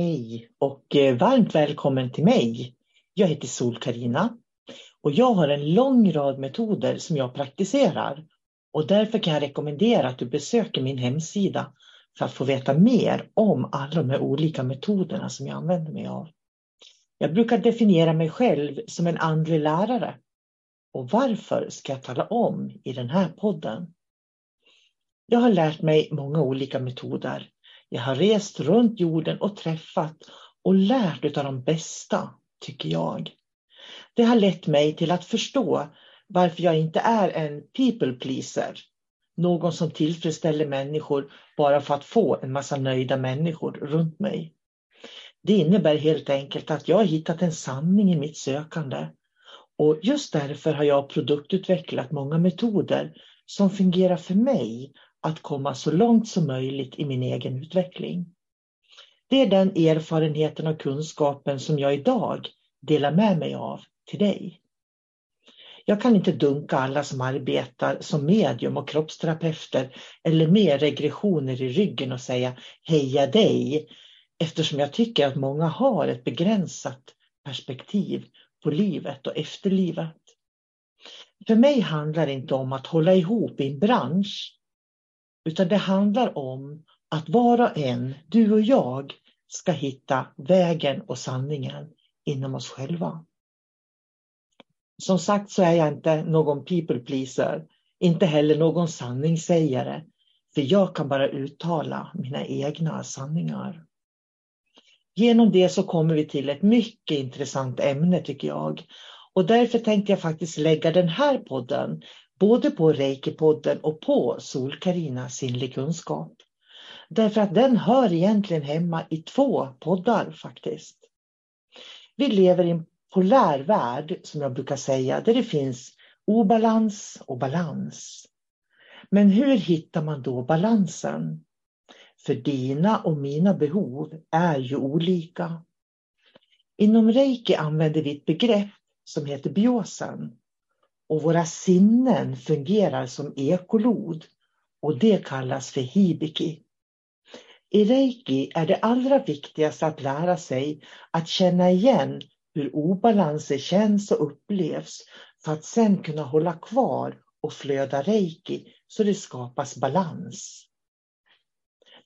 Hej och eh, varmt välkommen till mig. Jag heter sol karina och jag har en lång rad metoder som jag praktiserar och därför kan jag rekommendera att du besöker min hemsida för att få veta mer om alla de här olika metoderna som jag använder mig av. Jag brukar definiera mig själv som en andlig lärare. Och varför ska jag tala om i den här podden? Jag har lärt mig många olika metoder jag har rest runt jorden och träffat och lärt av de bästa, tycker jag. Det har lett mig till att förstå varför jag inte är en people pleaser. Någon som tillfredsställer människor bara för att få en massa nöjda människor runt mig. Det innebär helt enkelt att jag har hittat en sanning i mitt sökande. Och just därför har jag produktutvecklat många metoder som fungerar för mig att komma så långt som möjligt i min egen utveckling. Det är den erfarenheten och kunskapen som jag idag delar med mig av till dig. Jag kan inte dunka alla som arbetar som medium och kroppsterapeuter eller med regressioner i ryggen och säga heja dig eftersom jag tycker att många har ett begränsat perspektiv på livet och efterlivet. För mig handlar det inte om att hålla ihop i en bransch utan det handlar om att var och en, du och jag, ska hitta vägen och sanningen inom oss själva. Som sagt så är jag inte någon people pleaser, inte heller någon sanningssägare, för jag kan bara uttala mina egna sanningar. Genom det så kommer vi till ett mycket intressant ämne tycker jag. Och därför tänkte jag faktiskt lägga den här podden både på Reiki-podden och på Sol-Carina sinnlig kunskap. Därför att den hör egentligen hemma i två poddar faktiskt. Vi lever i en polär värld som jag brukar säga där det finns obalans och balans. Men hur hittar man då balansen? För dina och mina behov är ju olika. Inom reiki använder vi ett begrepp som heter biosen och våra sinnen fungerar som ekolod och det kallas för hibiki. I reiki är det allra viktigaste att lära sig att känna igen hur obalanser känns och upplevs för att sen kunna hålla kvar och flöda reiki så det skapas balans.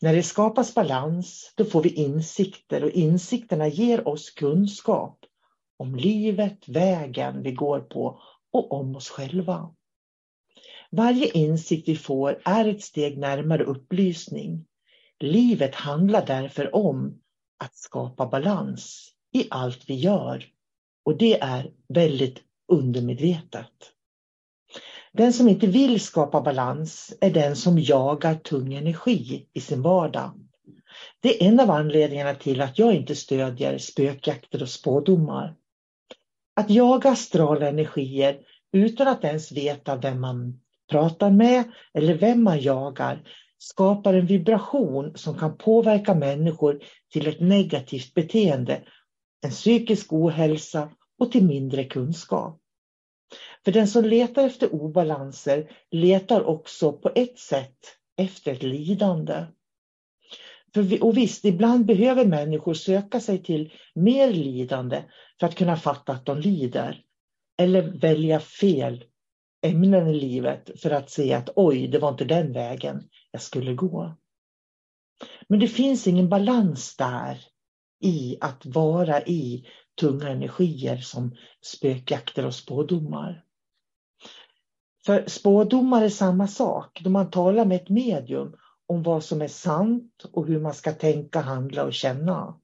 När det skapas balans då får vi insikter och insikterna ger oss kunskap om livet, vägen vi går på och om oss själva. Varje insikt vi får är ett steg närmare upplysning. Livet handlar därför om att skapa balans i allt vi gör och det är väldigt undermedvetet. Den som inte vill skapa balans är den som jagar tung energi i sin vardag. Det är en av anledningarna till att jag inte stödjer spökjakter och spådomar. Att jaga astrala energier utan att ens veta vem man pratar med eller vem man jagar skapar en vibration som kan påverka människor till ett negativt beteende, en psykisk ohälsa och till mindre kunskap. För den som letar efter obalanser letar också på ett sätt efter ett lidande. För vi, och visst, ibland behöver människor söka sig till mer lidande för att kunna fatta att de lider. Eller välja fel ämnen i livet för att se att oj, det var inte den vägen jag skulle gå. Men det finns ingen balans där i att vara i tunga energier som spökjakter och spådomar. För spådomar är samma sak. Då man talar med ett medium om vad som är sant och hur man ska tänka, handla och känna.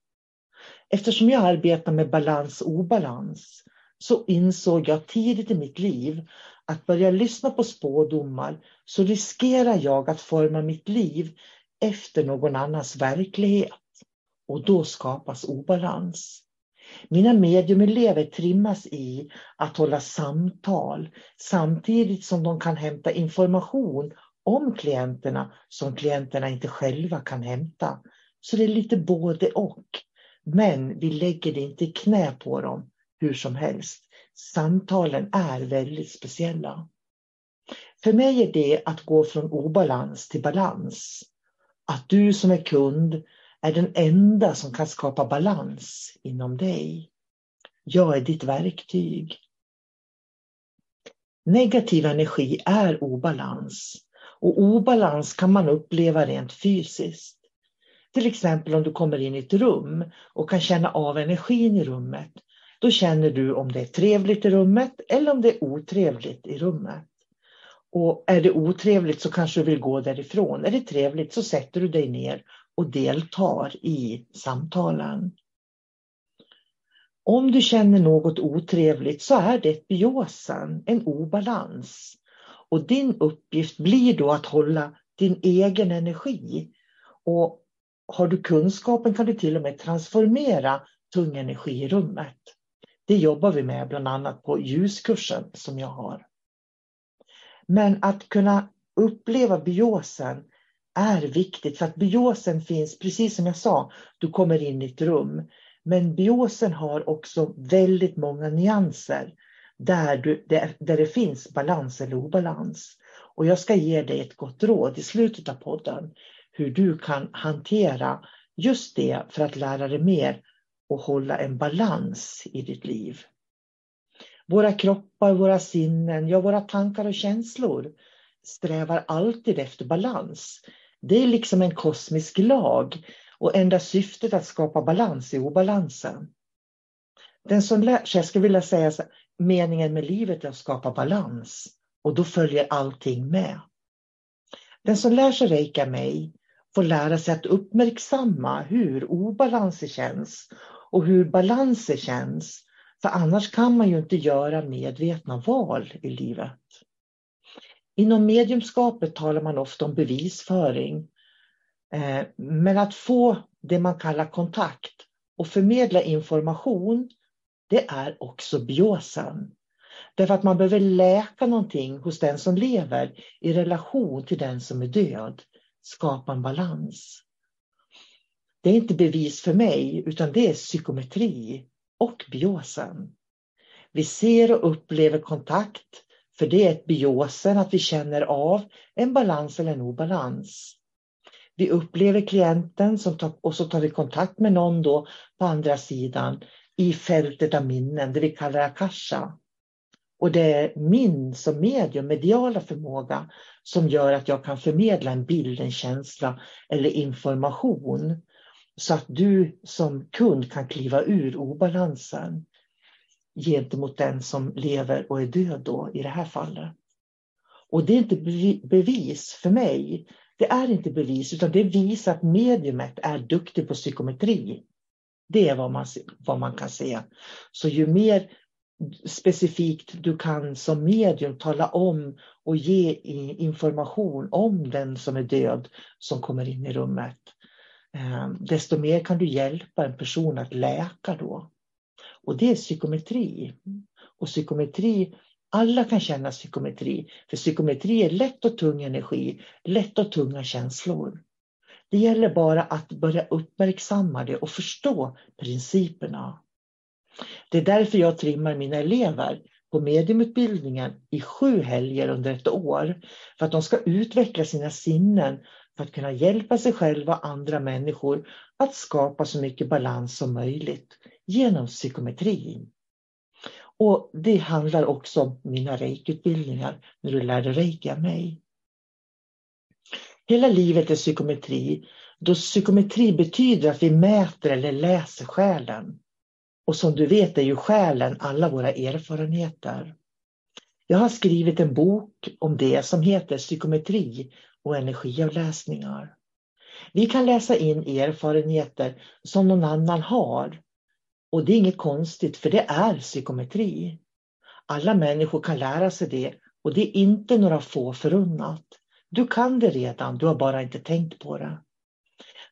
Eftersom jag arbetar med balans och obalans så insåg jag tidigt i mitt liv att börja lyssna på spådomar så riskerar jag att forma mitt liv efter någon annans verklighet. Och då skapas obalans. Mina mediumelever trimmas i att hålla samtal samtidigt som de kan hämta information om klienterna som klienterna inte själva kan hämta. Så det är lite både och. Men vi lägger det inte i knä på dem hur som helst. Samtalen är väldigt speciella. För mig är det att gå från obalans till balans. Att du som är kund är den enda som kan skapa balans inom dig. Jag är ditt verktyg. Negativ energi är obalans och obalans kan man uppleva rent fysiskt. Till exempel om du kommer in i ett rum och kan känna av energin i rummet. Då känner du om det är trevligt i rummet eller om det är otrevligt i rummet. Och är det otrevligt så kanske du vill gå därifrån. Är det trevligt så sätter du dig ner och deltar i samtalen. Om du känner något otrevligt så är det ett biosen, en obalans. Och din uppgift blir då att hålla din egen energi. Och har du kunskapen kan du till och med transformera tung energi i rummet. Det jobbar vi med bland annat på ljuskursen som jag har. Men att kunna uppleva biosen är viktigt för att biosen finns, precis som jag sa, du kommer in i ett rum. Men biosen har också väldigt många nyanser där, du, där, där det finns balans eller obalans. Och jag ska ge dig ett gott råd i slutet av podden hur du kan hantera just det för att lära dig mer och hålla en balans i ditt liv. Våra kroppar, våra sinnen, ja våra tankar och känslor strävar alltid efter balans. Det är liksom en kosmisk lag och enda syftet att skapa balans i obalansen. Den som lär sig, jag skulle vilja säga så, här, meningen med livet är att skapa balans och då följer allting med. Den som lär sig reika mig får lära sig att uppmärksamma hur obalanser känns och hur balanser känns. För annars kan man ju inte göra medvetna val i livet. Inom mediumskapet talar man ofta om bevisföring. Eh, men att få det man kallar kontakt och förmedla information, det är också biosen. Därför att man behöver läka någonting hos den som lever i relation till den som är död. Skapa en balans. Det är inte bevis för mig, utan det är psykometri och biosen. Vi ser och upplever kontakt för det är ett biosen, att vi känner av en balans eller en obalans. Vi upplever klienten som tar, och så tar vi kontakt med någon då på andra sidan i fältet av minnen, det vi kallar akasha. Och det är min som medium, mediala förmåga som gör att jag kan förmedla en bild, en känsla eller information så att du som kund kan kliva ur obalansen gentemot den som lever och är död då i det här fallet. Och det är inte bevis för mig. Det är inte bevis utan det visar att mediumet är duktig på psykometri. Det är vad man, vad man kan se. Så ju mer specifikt du kan som medium tala om och ge information om den som är död som kommer in i rummet. Eh, desto mer kan du hjälpa en person att läka då. Och det är psykometri. Och psykometri, alla kan känna psykometri. För psykometri är lätt och tung energi, lätt och tunga känslor. Det gäller bara att börja uppmärksamma det och förstå principerna. Det är därför jag trimmar mina elever på mediumutbildningen i sju helger under ett år för att de ska utveckla sina sinnen för att kunna hjälpa sig själva och andra människor att skapa så mycket balans som möjligt genom psykometrin. Och det handlar också om mina reikutbildningar när du lärde reiki av mig. Hela livet är psykometri då psykometri betyder att vi mäter eller läser själen. Och som du vet är ju själen alla våra erfarenheter. Jag har skrivit en bok om det som heter Psykometri och energiavläsningar. Vi kan läsa in erfarenheter som någon annan har. Och det är inget konstigt för det är psykometri. Alla människor kan lära sig det och det är inte några få förunnat. Du kan det redan, du har bara inte tänkt på det.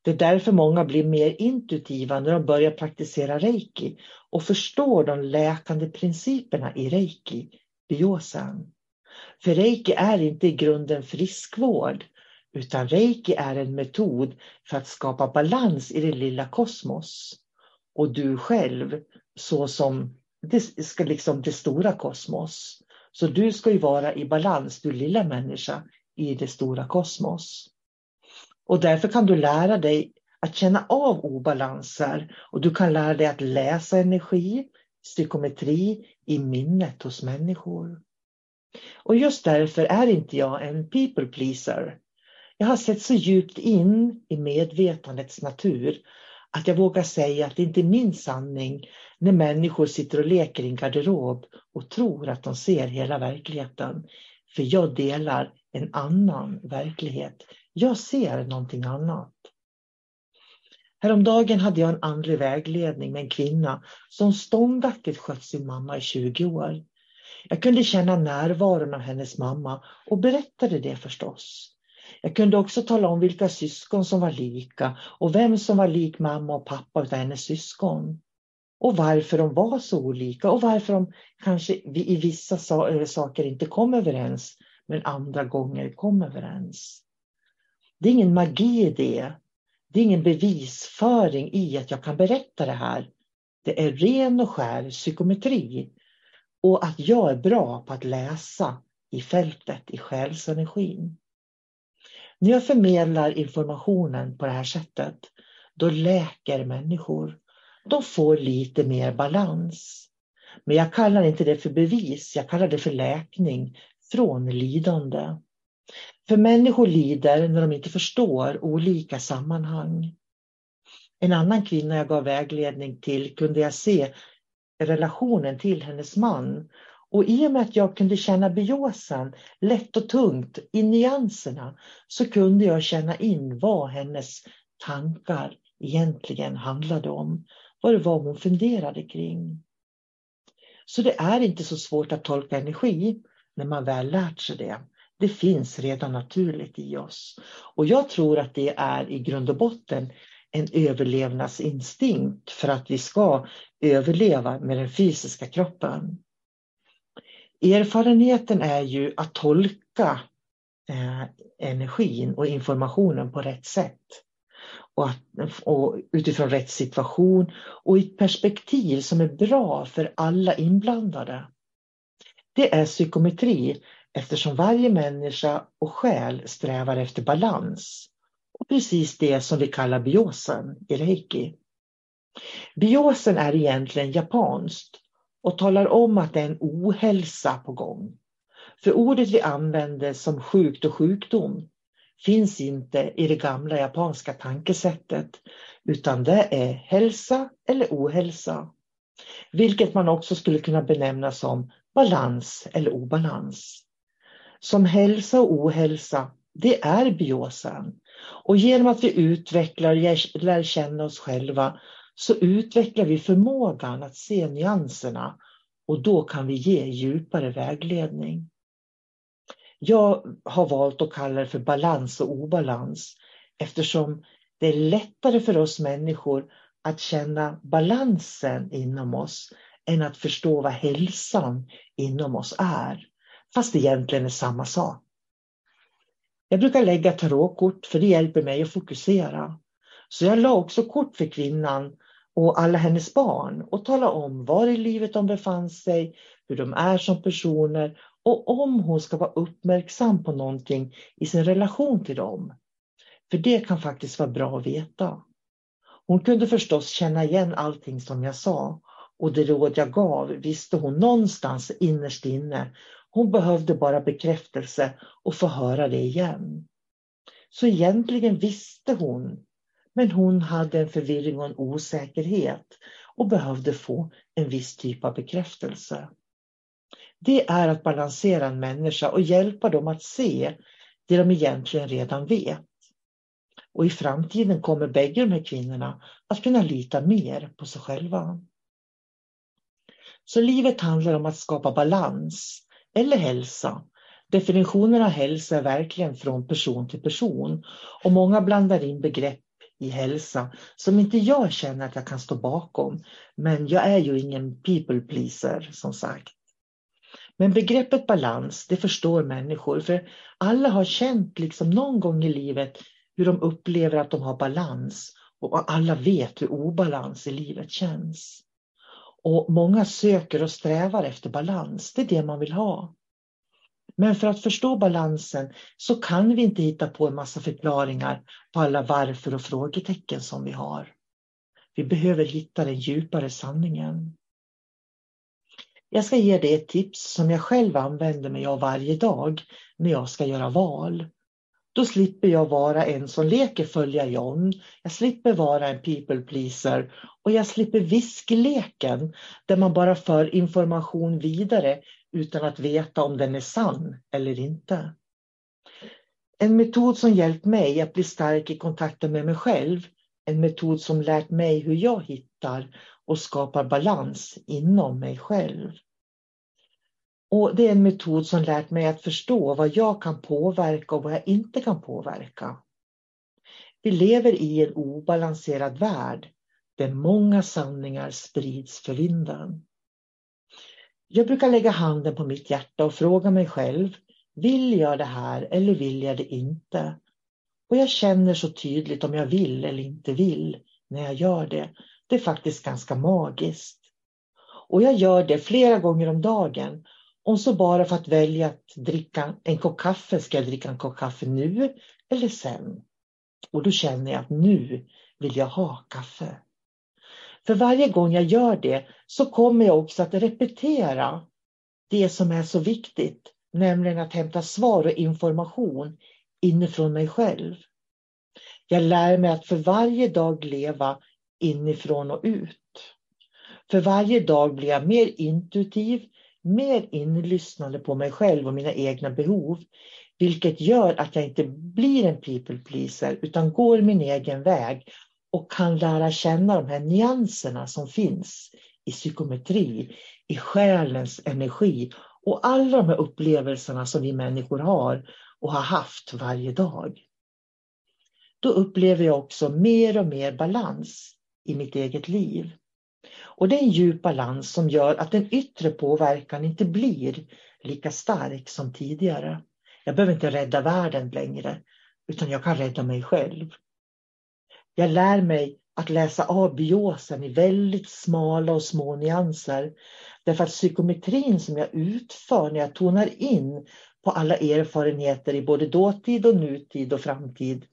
Det är därför många blir mer intuitiva när de börjar praktisera reiki och förstår de läkande principerna i reiki, biosen. För reiki är inte i grunden friskvård, utan reiki är en metod för att skapa balans i det lilla kosmos. Och du själv, så som det, ska liksom det stora kosmos. Så du ska ju vara i balans, du lilla människa, i det stora kosmos. Och därför kan du lära dig att känna av obalanser och du kan lära dig att läsa energi, psykometri i minnet hos människor. Och just därför är inte jag en people pleaser. Jag har sett så djupt in i medvetandets natur att jag vågar säga att det inte är min sanning när människor sitter och leker i en garderob och tror att de ser hela verkligheten. För jag delar en annan verklighet. Jag ser någonting annat. Häromdagen hade jag en andlig vägledning med en kvinna som ståndaktigt skött sin mamma i 20 år. Jag kunde känna närvaron av hennes mamma och berättade det förstås. Jag kunde också tala om vilka syskon som var lika och vem som var lik mamma och pappa av hennes syskon. Och varför de var så olika och varför de kanske i vissa saker inte kom överens men andra gånger kom överens. Det är ingen magi i det. Det är ingen bevisföring i att jag kan berätta det här. Det är ren och skär psykometri och att jag är bra på att läsa i fältet, i själsenergin. När jag förmedlar informationen på det här sättet, då läker människor. De får lite mer balans. Men jag kallar inte det för bevis, jag kallar det för läkning från lidande. För människor lider när de inte förstår olika sammanhang. En annan kvinna jag gav vägledning till kunde jag se relationen till hennes man. Och i och med att jag kunde känna biosan lätt och tungt i nyanserna så kunde jag känna in vad hennes tankar egentligen handlade om. Vad det var hon funderade kring. Så det är inte så svårt att tolka energi när man väl lärt sig det. Det finns redan naturligt i oss. Och jag tror att det är i grund och botten en överlevnadsinstinkt för att vi ska överleva med den fysiska kroppen. Erfarenheten är ju att tolka eh, energin och informationen på rätt sätt. Och, att, och utifrån rätt situation och i ett perspektiv som är bra för alla inblandade. Det är psykometri eftersom varje människa och själ strävar efter balans. Och precis det som vi kallar biosen i reiki. Biosen är egentligen japanskt och talar om att det är en ohälsa på gång. För ordet vi använder som sjukt och sjukdom finns inte i det gamla japanska tankesättet utan det är hälsa eller ohälsa. Vilket man också skulle kunna benämna som balans eller obalans. Som hälsa och ohälsa, det är biosen. Och genom att vi utvecklar och lär känna oss själva så utvecklar vi förmågan att se nyanserna och då kan vi ge djupare vägledning. Jag har valt att kalla det för balans och obalans eftersom det är lättare för oss människor att känna balansen inom oss än att förstå vad hälsan inom oss är. Fast det egentligen är samma sak. Jag brukar lägga tarotkort för det hjälper mig att fokusera. Så jag la också kort för kvinnan och alla hennes barn och tala om var i livet de befann sig, hur de är som personer och om hon ska vara uppmärksam på någonting i sin relation till dem. För det kan faktiskt vara bra att veta. Hon kunde förstås känna igen allting som jag sa och det råd jag gav visste hon någonstans innerst inne. Hon behövde bara bekräftelse och få höra det igen. Så egentligen visste hon, men hon hade en förvirring och en osäkerhet och behövde få en viss typ av bekräftelse. Det är att balansera en människa och hjälpa dem att se det de egentligen redan vet. Och i framtiden kommer bägge de här kvinnorna att kunna lita mer på sig själva. Så livet handlar om att skapa balans eller hälsa. Definitionen av hälsa är verkligen från person till person och många blandar in begrepp i hälsa som inte jag känner att jag kan stå bakom. Men jag är ju ingen people pleaser som sagt. Men begreppet balans, det förstår människor för alla har känt liksom någon gång i livet hur de upplever att de har balans och alla vet hur obalans i livet känns. Och många söker och strävar efter balans, det är det man vill ha. Men för att förstå balansen så kan vi inte hitta på en massa förklaringar på alla varför och frågetecken som vi har. Vi behöver hitta den djupare sanningen. Jag ska ge dig ett tips som jag själv använder mig av varje dag när jag ska göra val. Då slipper jag vara en som leker följa John. Jag slipper vara en people pleaser och jag slipper viskleken där man bara för information vidare utan att veta om den är sann eller inte. En metod som hjälpt mig att bli stark i kontakten med mig själv. En metod som lärt mig hur jag hittar och skapar balans inom mig själv. Och Det är en metod som lärt mig att förstå vad jag kan påverka och vad jag inte kan påverka. Vi lever i en obalanserad värld där många sanningar sprids för vinden. Jag brukar lägga handen på mitt hjärta och fråga mig själv, vill jag det här eller vill jag det inte? Och jag känner så tydligt om jag vill eller inte vill när jag gör det. Det är faktiskt ganska magiskt. Och jag gör det flera gånger om dagen. Och så bara för att välja att dricka en kopp kaffe, ska jag dricka en kopp kaffe nu eller sen? Och då känner jag att nu vill jag ha kaffe. För varje gång jag gör det så kommer jag också att repetera det som är så viktigt, nämligen att hämta svar och information inifrån mig själv. Jag lär mig att för varje dag leva inifrån och ut. För varje dag blir jag mer intuitiv, mer inlyssnande på mig själv och mina egna behov, vilket gör att jag inte blir en people pleaser utan går min egen väg och kan lära känna de här nyanserna som finns i psykometri, i själens energi och alla de här upplevelserna som vi människor har och har haft varje dag. Då upplever jag också mer och mer balans i mitt eget liv. Och det är en djup balans som gör att den yttre påverkan inte blir lika stark som tidigare. Jag behöver inte rädda världen längre, utan jag kan rädda mig själv. Jag lär mig att läsa av biosen i väldigt smala och små nyanser. Därför att psykometrin som jag utför när jag tonar in på alla erfarenheter i både dåtid och nutid och framtid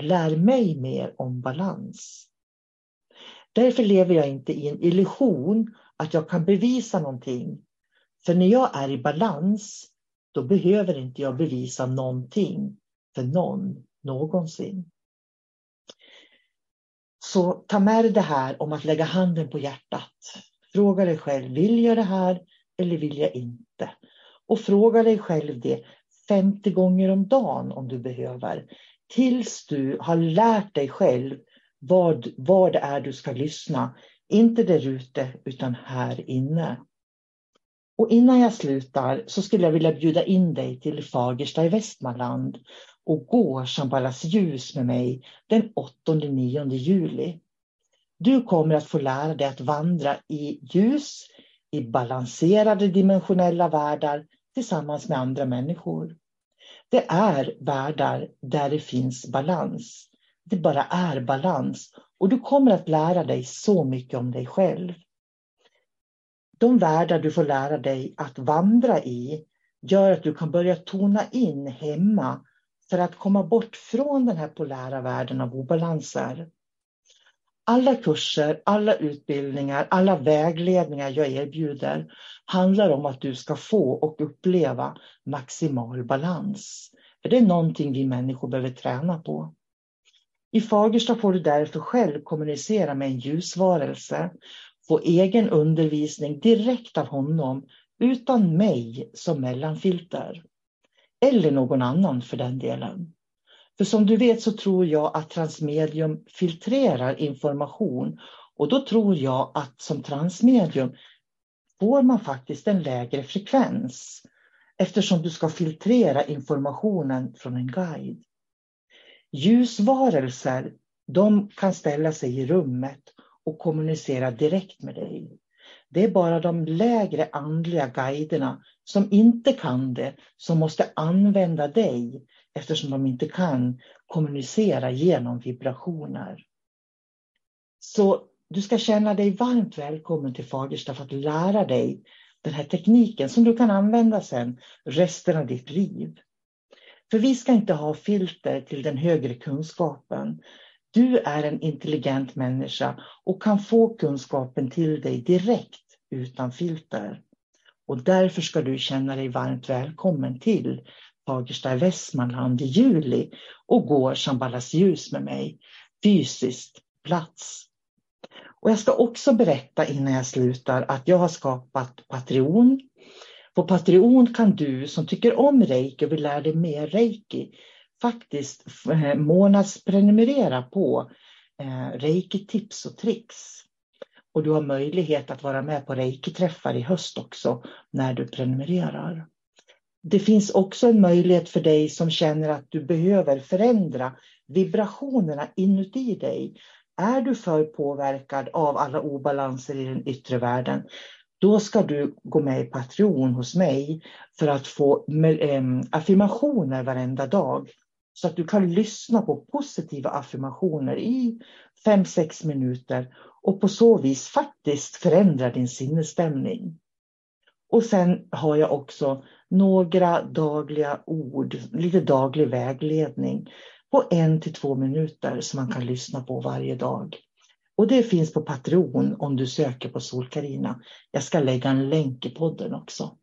lär mig mer om balans. Därför lever jag inte i en illusion att jag kan bevisa någonting. För när jag är i balans, då behöver inte jag bevisa någonting för någon någonsin. Så ta med dig det här om att lägga handen på hjärtat. Fråga dig själv, vill jag det här eller vill jag inte? Och fråga dig själv det 50 gånger om dagen om du behöver. Tills du har lärt dig själv vad, vad det är du ska lyssna. Inte där ute utan här inne. Och innan jag slutar så skulle jag vilja bjuda in dig till Fagersta i Västmanland och gå Shambhalas ljus med mig den 8-9 juli. Du kommer att få lära dig att vandra i ljus, i balanserade dimensionella världar tillsammans med andra människor. Det är världar där det finns balans. Det bara är balans och du kommer att lära dig så mycket om dig själv. De världar du får lära dig att vandra i gör att du kan börja tona in hemma för att komma bort från den här polära världen av obalanser. Alla kurser, alla utbildningar, alla vägledningar jag erbjuder handlar om att du ska få och uppleva maximal balans. För det är någonting vi människor behöver träna på. I Fagersta får du därför själv kommunicera med en ljusvarelse, få egen undervisning direkt av honom utan mig som mellanfilter. Eller någon annan för den delen. För som du vet så tror jag att transmedium filtrerar information och då tror jag att som transmedium får man faktiskt en lägre frekvens eftersom du ska filtrera informationen från en guide. Ljusvarelser, de kan ställa sig i rummet och kommunicera direkt med dig. Det är bara de lägre andliga guiderna som inte kan det, som måste använda dig eftersom de inte kan kommunicera genom vibrationer. Så du ska känna dig varmt välkommen till Fagersta för att lära dig den här tekniken som du kan använda sen resten av ditt liv. För vi ska inte ha filter till den högre kunskapen. Du är en intelligent människa och kan få kunskapen till dig direkt utan filter. Och därför ska du känna dig varmt välkommen till Fagersta i Västmanland i juli och gå Shambhalas ljus med mig fysiskt plats. Och jag ska också berätta innan jag slutar att jag har skapat Patreon. På Patreon kan du som tycker om reiki och vill lära dig mer reiki faktiskt eh, månadsprenumerera på eh, reiki tips och tricks. Och du har möjlighet att vara med på reiki-träffar i höst också när du prenumererar. Det finns också en möjlighet för dig som känner att du behöver förändra vibrationerna inuti dig. Är du för påverkad av alla obalanser i den yttre världen, då ska du gå med i Patreon hos mig för att få affirmationer varenda dag. Så att du kan lyssna på positiva affirmationer i 5-6 minuter och på så vis faktiskt förändra din sinnesstämning. Och sen har jag också några dagliga ord, lite daglig vägledning på en till två minuter som man kan lyssna på varje dag. Och det finns på Patreon om du söker på Solkarina. Jag ska lägga en länk i podden också.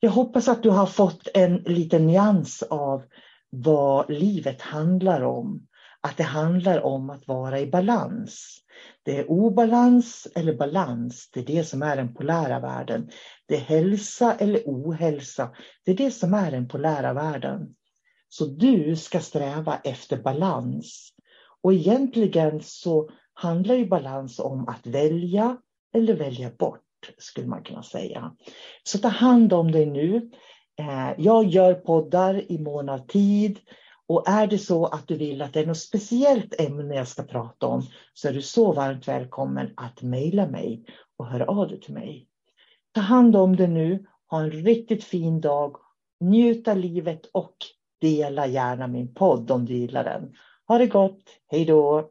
Jag hoppas att du har fått en liten nyans av vad livet handlar om. Att det handlar om att vara i balans. Det är obalans eller balans, det är det som är den polära världen. Det är hälsa eller ohälsa, det är det som är den polära världen. Så du ska sträva efter balans. Och egentligen så handlar ju balans om att välja eller välja bort, skulle man kunna säga. Så ta hand om dig nu. Eh, jag gör poddar i mån av tid. Och är det så att du vill att det är något speciellt ämne jag ska prata om så är du så varmt välkommen att mejla mig och höra av dig till mig. Ta hand om dig nu, ha en riktigt fin dag, njut av livet och dela gärna min podd om du gillar den. Ha det gott, hej då!